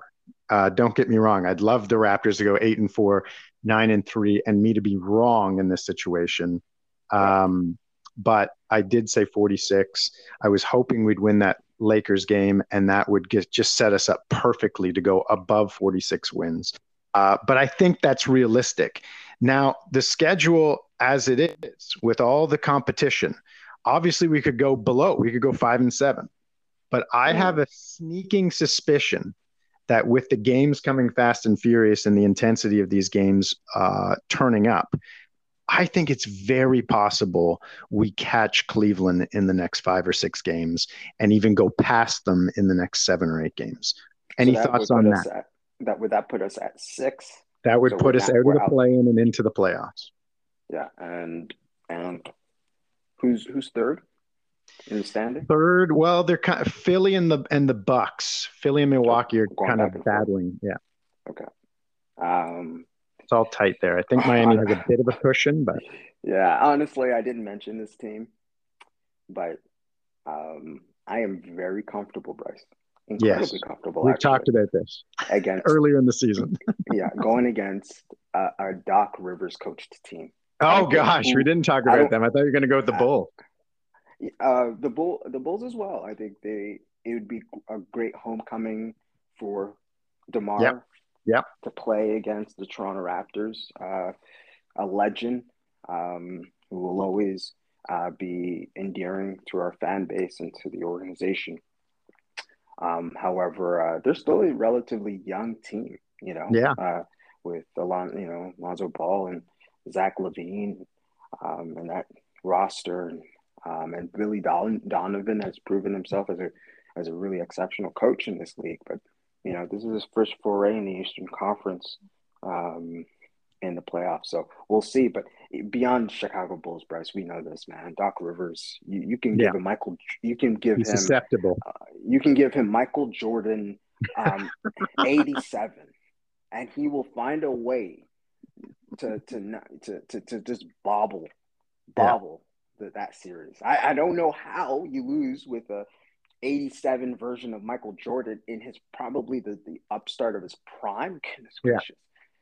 Uh, don't get me wrong. I'd love the Raptors to go eight and four, nine and three, and me to be wrong in this situation. Um, but I did say 46. I was hoping we'd win that Lakers game, and that would get, just set us up perfectly to go above 46 wins. Uh, but I think that's realistic. Now, the schedule as it is, with all the competition, obviously we could go below. We could go five and seven. But I have a sneaking suspicion that with the games coming fast and furious and the intensity of these games uh, turning up, I think it's very possible we catch Cleveland in the next five or six games and even go past them in the next seven or eight games. Any So thoughts on that? At, that would that put us at six? that would so put us not- out of the out. play in and into the playoffs. Yeah, and and who's who's third in the standing? Third, well, they're kind of Philly and the and the Bucks. Philly and Milwaukee are Going kind of battling. Yeah, Okay. Um, it's all tight there. I think Miami has a (laughs) bit of a cushion, but yeah, honestly, I didn't mention this team, but um, I am very comfortable, Bryce. Incredibly comfortable. we've talked about this against earlier in the season. (laughs) yeah, going against uh, our Doc Rivers coached team. Oh gosh, we didn't talk about don't- them. I thought you were going to go with the Bull. Uh, the bull, the Bulls as well. I think they it would be a great homecoming for Demar. Yep. Yep. To play against the Toronto Raptors, uh, a legend um, who will always uh, be endearing to our fan base and to the organization. Um, however, uh, they're still a relatively young team. You know. Yeah. Uh, with Alon, you know, Lonzo Ball and Zach LaVine, um, and that roster, and um, and Billy Don- Donovan has proven himself as a as a really exceptional coach in this league. But you know, this is his first foray in the Eastern Conference um, in the playoffs, so we'll see. But beyond Chicago Bulls, Bryce, we know this man. Doc Rivers, you, you can give Yeah. him Michael, you can give He's him, susceptible. you can give him Michael Jordan, um, (laughs) eighty seven, and he will find a way to to to, to to just bobble, Yeah. bobble the, that series. I, I don't know how you lose with a 87 version of Michael Jordan in his probably the, the upstart of his prime. Goodness Yeah. gracious.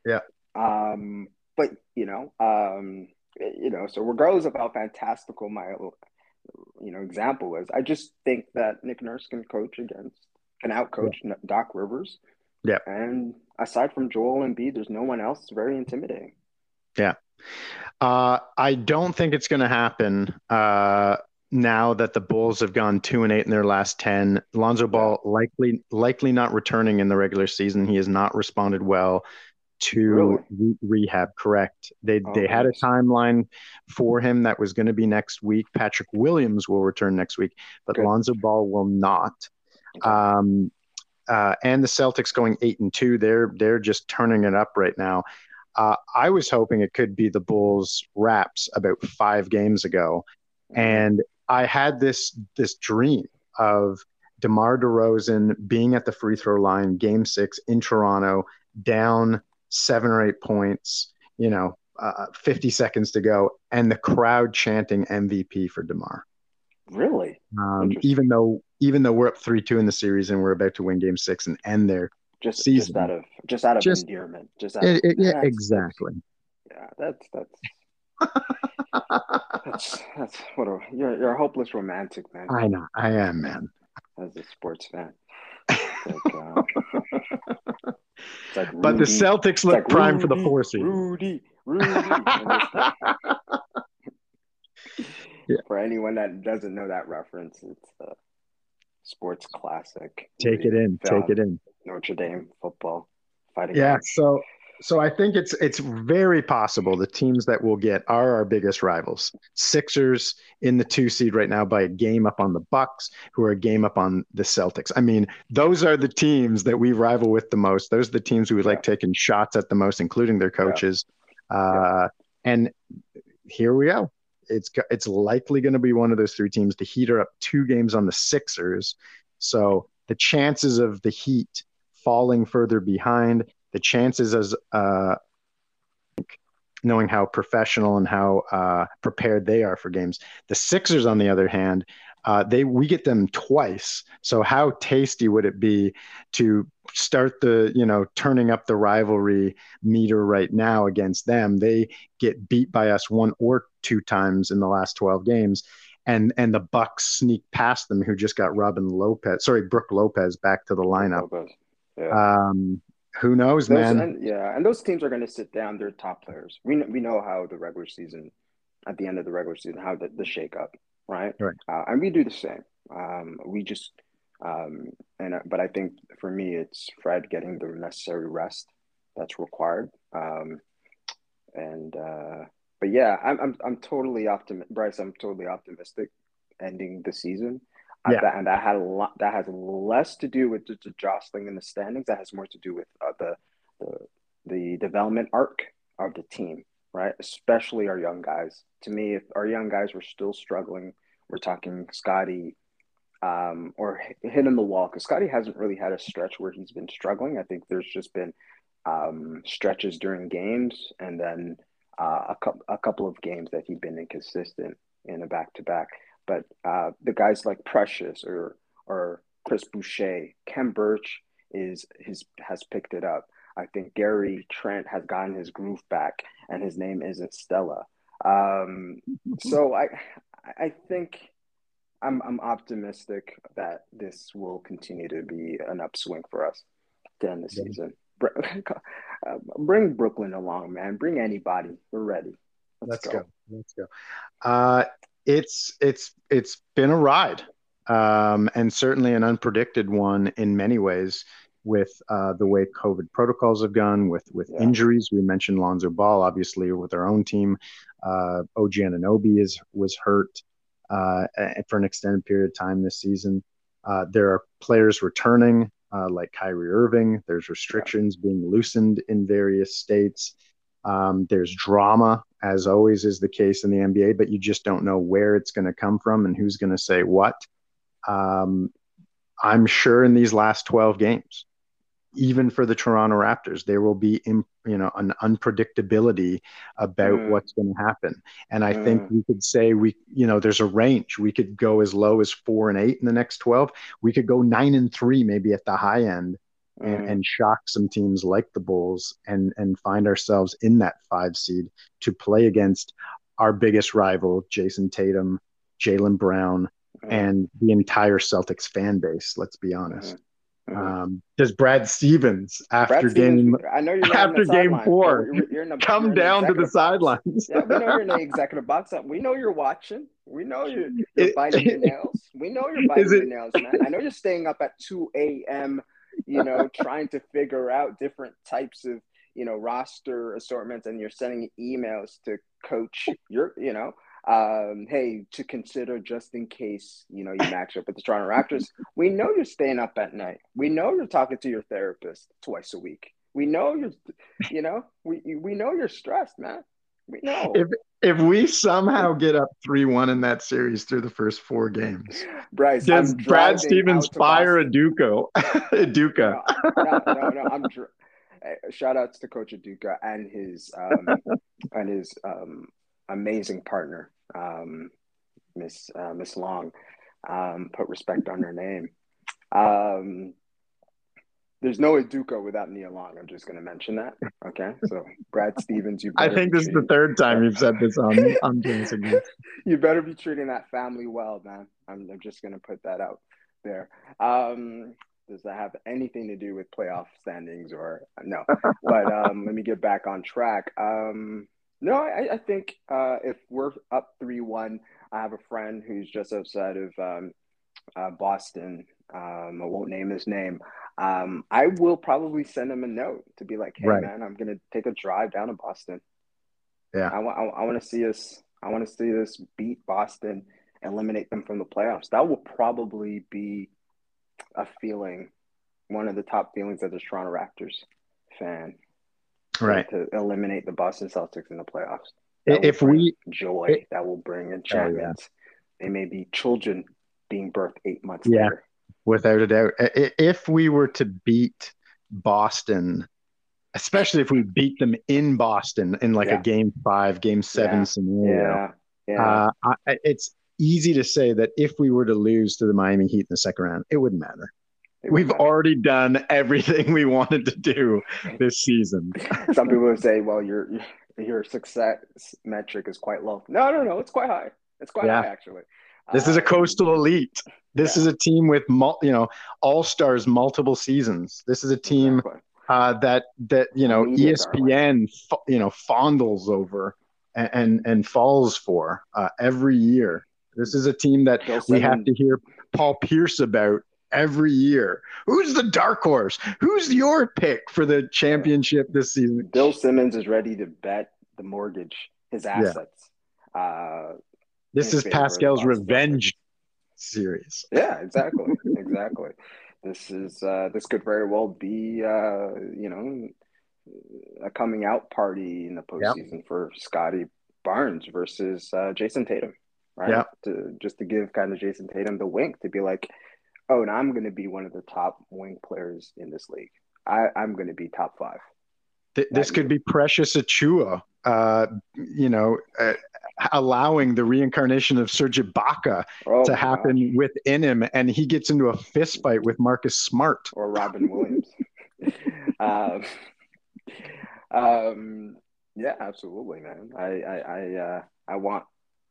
Yeah. Um, but you know, um, you know, so regardless of how fantastical my you know example is, I just think that Nick Nurse can coach against can outcoach Doc Rivers. Yeah. And aside from Joel Embiid, there's no one else very intimidating. Yeah. Uh, I don't think it's going to happen. Uh, now that the Bulls have gone two and eight in their last ten, Lonzo Ball likely likely not returning in the regular season. He has not responded well to Really? re- rehab. Correct. They Oh, they had a timeline for him that was going to be next week. Patrick Williams will return next week, but Good. Lonzo Ball will not. Um, uh, and the Celtics going eight and two. They're they're just turning it up right now. Uh, I was hoping it could be the Bulls wraps about five games ago, and I had this this dream of DeMar DeRozan being at the free throw line, Game Six in Toronto, down seven or eight points. You know, uh, 50 seconds to go, and the crowd chanting MVP for DeMar. Really? Um, even though even though we're up three two in the series and we're about to win Game Six and end there, Just season. just out of just out of Just- endearment. Just out It- of, it- yeah, exactly. Yeah, that's that's that's that's what a you're you're a hopeless romantic man I know, I am, man. as a sports fan. Like, uh, like But the Celtics look like prime for the four seed. Rudy, Rudy. (laughs) Yeah. For anyone that doesn't know that reference, it's a sports classic. Take it in, take it in. Notre Dame football fighting. Yeah, so so I think it's it's very possible the teams that we'll get are our biggest rivals. Sixers in the two seed right now by a game up on the Bucks, who are a game up on the Celtics. I mean, those are the teams that we rival with the most. Those are the teams we would like taking shots at the most, including their coaches. Uh, and here we go. It's it's likely going to be one of those three teams. The Heat are up two games on the Sixers, so the chances of the Heat falling further behind, the chances as uh, knowing how professional and how uh, prepared they are for games. The Sixers, on the other hand, uh, they we get them twice. So how tasty would it be to start the you know turning up the rivalry meter right now against them? They get beat by us one or two times in the last twelve games. And, and the Bucks sneak past them, who just got Robin Lopez, sorry, Brooke Lopez back to the lineup. Lopez. Yeah. Um, who knows, Those, man? and, yeah, and those teams are going to sit down their top players. We kn- we know how the regular season, at the end of the regular season, how the, the shake up, right? Right. Uh, and we do the same. Um, we just, um, and uh, but I think for me, it's Fred getting the necessary rest that's required. Um, and uh, but yeah, I'm I'm I'm totally optimistic, Bryce. I'm totally optimistic ending the season. Yeah. and that had a lot. That has less to do with just the jostling in the standings. That has more to do with uh, the the the development arc of the team, right? Especially our young guys. To me, if our young guys were still struggling, we're talking Scottie, um, or hitting the wall because Scottie hasn't really had a stretch where he's been struggling. I think there's just been um, stretches during games, and then uh, a couple a couple of games that he'd been inconsistent in a back to back. But uh, the guys like Precious or or Chris Boucher, Khem Birch is his has picked it up. I think Gary Trent has gotten his groove back, and his name isn't Stella. Um, so I I think I'm I'm optimistic that this will continue to be an upswing for us to end the Yeah. season. Uh, (laughs) Bring Brooklyn along, man. Bring anybody. We're ready. Let's go. Let's go. Uh, it's it's it's been a ride, um, and certainly an unpredicted one in many ways. With uh, the way COVID protocols have gone, with with Yeah. injuries, we mentioned Lonzo Ball, obviously with our own team. Uh, OG Anunoby is was hurt uh, for an extended period of time this season. Uh, there are players returning, uh, like Kyrie Irving. There's restrictions being loosened in various states. Um, there's drama, as always is the case in the NBA, but you just don't know where it's going to come from and who's going to say what. Um, I'm sure in these last 12 games, even for the Toronto Raptors, there will be, you know, an unpredictability about Mm. what's going to happen. And I think Mm. we could say we, you know, there's a range. We could go as low as four and eight in the next 12. We could go nine and three, maybe at the high end Mm. and shock some teams like the Bulls and and find ourselves in that five seed to play against our biggest rival, Jayson Tatum, Jaylen Brown, Mm. and the entire Celtics fan base. Let's be honest. Mhm. Um, does Brad Stevens after Brad Stevens, game I know you're after game sideline, four, You're, you're the, come you're in the down to the sidelines? Yeah, we know you're in the (laughs) executive box. We know you're watching. We know you're, you're biting your (laughs) nails. We know you're biting it- your nails, man. I know you're staying up at 2 a.m., you know, trying to figure out different types of, you know, roster assortments and you're sending emails to coach your, you know, Um, hey, to consider just in case you know you match up with the Toronto Raptors. We know you're staying up at night. We know you're talking to your therapist twice a week. We know you're, you know, we we know you're stressed, man. Know. If if we somehow get up three one in that series through the first four games, Bryce, does I'm Brad Stevens fire a? Duca. (laughs) No, no, no, no. I'm dr- uh, shout outs to Coach Udoka and his um, (laughs) and his um, amazing partner, um, Miss uh, Miss Long. Um, put respect on her name. Um, there's no Udoka without Nia Long. I'm just going to mention that. Okay, so Brad (laughs) Stevens, you. I think this is the third time you've said this on (laughs) on James again. you better be treating that family well, man. I'm, I'm just gonna put that out there. Um, does that have anything to do with playoff standings or no? But um, let me get back on track. Um, no, I, I think uh, if we're up three one, I have a friend who's just outside of um, uh, Boston. Um, I won't name his name. Um, I will probably send him a note to be like, "Hey, Right. man, I'm gonna take a drive down to Boston. Yeah. I want. I, I want to see us. I want to see us beat Boston, eliminate them from the playoffs. That will probably be a feeling, one of the top feelings as a Toronto Raptors fan. Right. To eliminate the Boston Celtics in the playoffs. That If we joy, it- that will bring enchantment. They may be children being birthed eight months Yeah. later. Without a doubt, if we were to beat Boston, especially if we beat them in Boston in like Yeah. a game five, game seven Yeah. scenario, Yeah, yeah. uh, I, it's easy to say that if we were to lose to the Miami Heat in the second round, it wouldn't matter. It We've matter. already done everything we wanted to do this season. (laughs) Some people would say, "Well, your your success metric is quite low." No, no, no, it's quite high. It's quite high actually. This is a Um, coastal elite. This yeah. is a team with mul- you know all stars multiple seasons. This is a team exactly. uh, that that you know ESPN you know fondles over and and, and falls for uh, every year. This is a team that Bill we have to hear Paul Pierce about every year. Who's the dark horse? Who's your pick for the championship this season? Bill Simmons is ready to bet the mortgage, his assets. Uh, This is favor of the Pascal's revenge series. (laughs) yeah, exactly, exactly. This is uh, this could very well be uh, you know a coming out party in the Yep. postseason for Scottie Barnes versus uh, Jayson Tatum, right? Yep. To just to give kind of Jayson Tatum the wink to be like, oh, and I'm going to be one of the top wing players in this league. I, I'm going to be top five. Th- this could be Precious Achiuwa, uh, you know, uh, allowing the reincarnation of Serge Ibaka Oh, to happen within him, and he gets into a fist fight with Marcus Smart. or Robin Williams. (laughs) um, um, yeah, absolutely, man. I, I, I, uh, I want,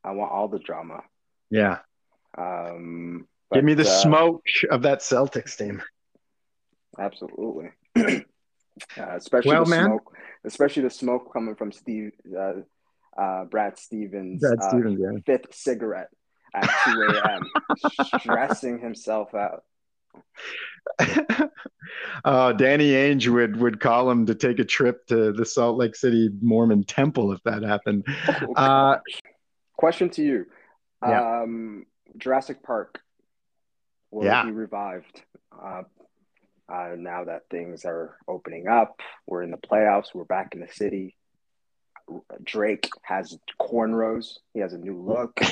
I want all the drama. Yeah, Um, give me the uh, smoke of that Celtics team. Absolutely. (clears throat) uh, especially Well, the man. smoke, especially the smoke coming from Steve, uh, uh, Brad Stevens, Brad uh, Stevens, yeah. fifth cigarette at 2 a.m., (laughs) stressing himself out. (laughs) uh, Danny Ainge would would call him to take a trip to the Salt Lake City Mormon Temple if that happened. Oh, Uh. Question to you. Yeah. Um, Jurassic Park will Yeah. be revived uh, uh, now that things are opening up. We're in the playoffs. We're back in the city. Drake has cornrows. He has a new look. (laughs)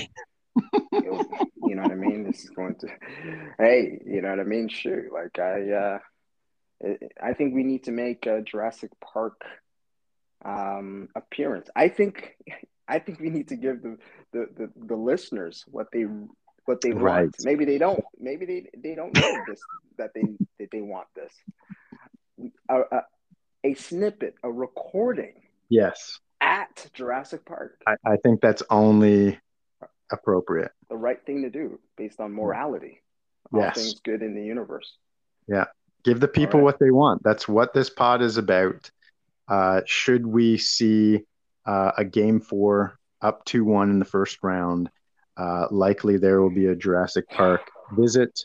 You know what I mean? This is going to, hey, you know what I mean? Shoot, like I, uh, I- think we need to make a Jurassic Park um, appearance. I think, I think we need to give the the, the, the listeners what they what they Right. want. Maybe they don't. Maybe they they don't know this that they that they want this. A, a, a snippet, a recording yes, at Jurassic Park. I, I think that's only appropriate. the right thing to do based on morality. All Yes. things good in the universe. Yeah. Give the people right. what they want. That's what this pod is about. Uh, should we see uh, a game four up 2 1 in the first round? Uh, likely there will be a Jurassic Park visit.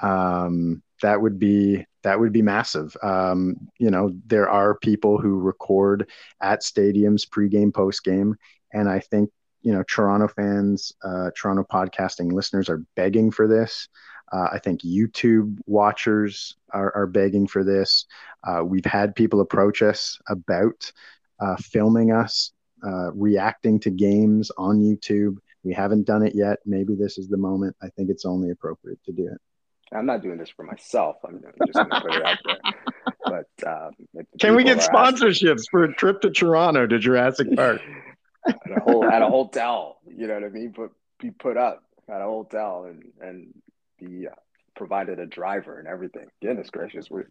Um, that would be that would be massive. Um, you know, there are people who record at stadiums pregame, postgame, and I think you know Toronto fans, uh, Toronto podcasting listeners are begging for this. Uh, I think YouTube watchers are, are begging for this. Uh, we've had people approach us about uh, filming us uh, reacting to games on YouTube. We haven't done it yet. Maybe this is the moment. I think it's only appropriate to do it. I'm not doing this for myself. I'm just going to put it out there. (laughs) But um, Can we get are asking- sponsorships for a trip to Toronto to Jurassic (laughs) Park? at a whole at a hotel. You know what I mean? But be put up at a hotel and and be uh, provided a driver and everything. Goodness gracious, we're, we're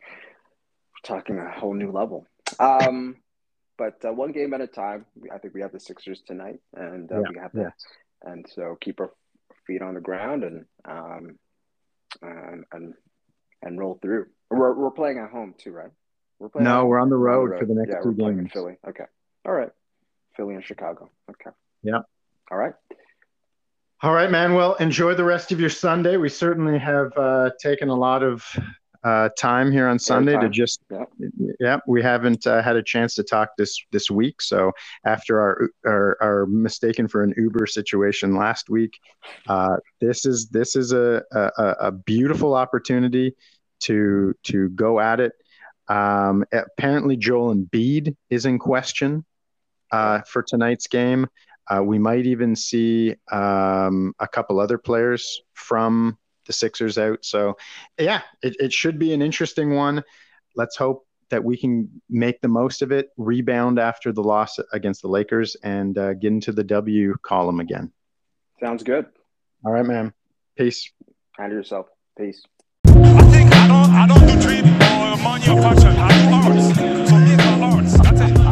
talking a whole new level. Um, but uh, one game at a time. I think we have the Sixers tonight, and uh, Yeah, we have that. And so keep our feet on the ground and um and and, and roll through. We're we're playing at home too, right? We're playing. No, we're on the we're road for the next yeah, two we're playing in games. Philly. Okay. All right. Philly and Chicago. Okay. Yeah. All right. All right, man. Well, enjoy the rest of your Sunday. We certainly have uh, taken a lot of uh, time here on Sunday to just, Yeah. yeah, we haven't uh, had a chance to talk this this week. So after our our, our mistaken for an Uber situation last week, uh, this is this is a, a a beautiful opportunity to to go at it. Um, apparently, Joel Embiid is in question uh, for tonight's game. Uh, we might even see um, a couple other players from the Sixers out. So, yeah, it, it should be an interesting one. Let's hope that we can make the most of it, rebound after the loss against the Lakers, and uh, get into the W column again. Sounds good. All right, man. Peace. Handle yourself. Peace. I think I don't I don't do trading or money or fashion. I do arts. So these are arts. That's it.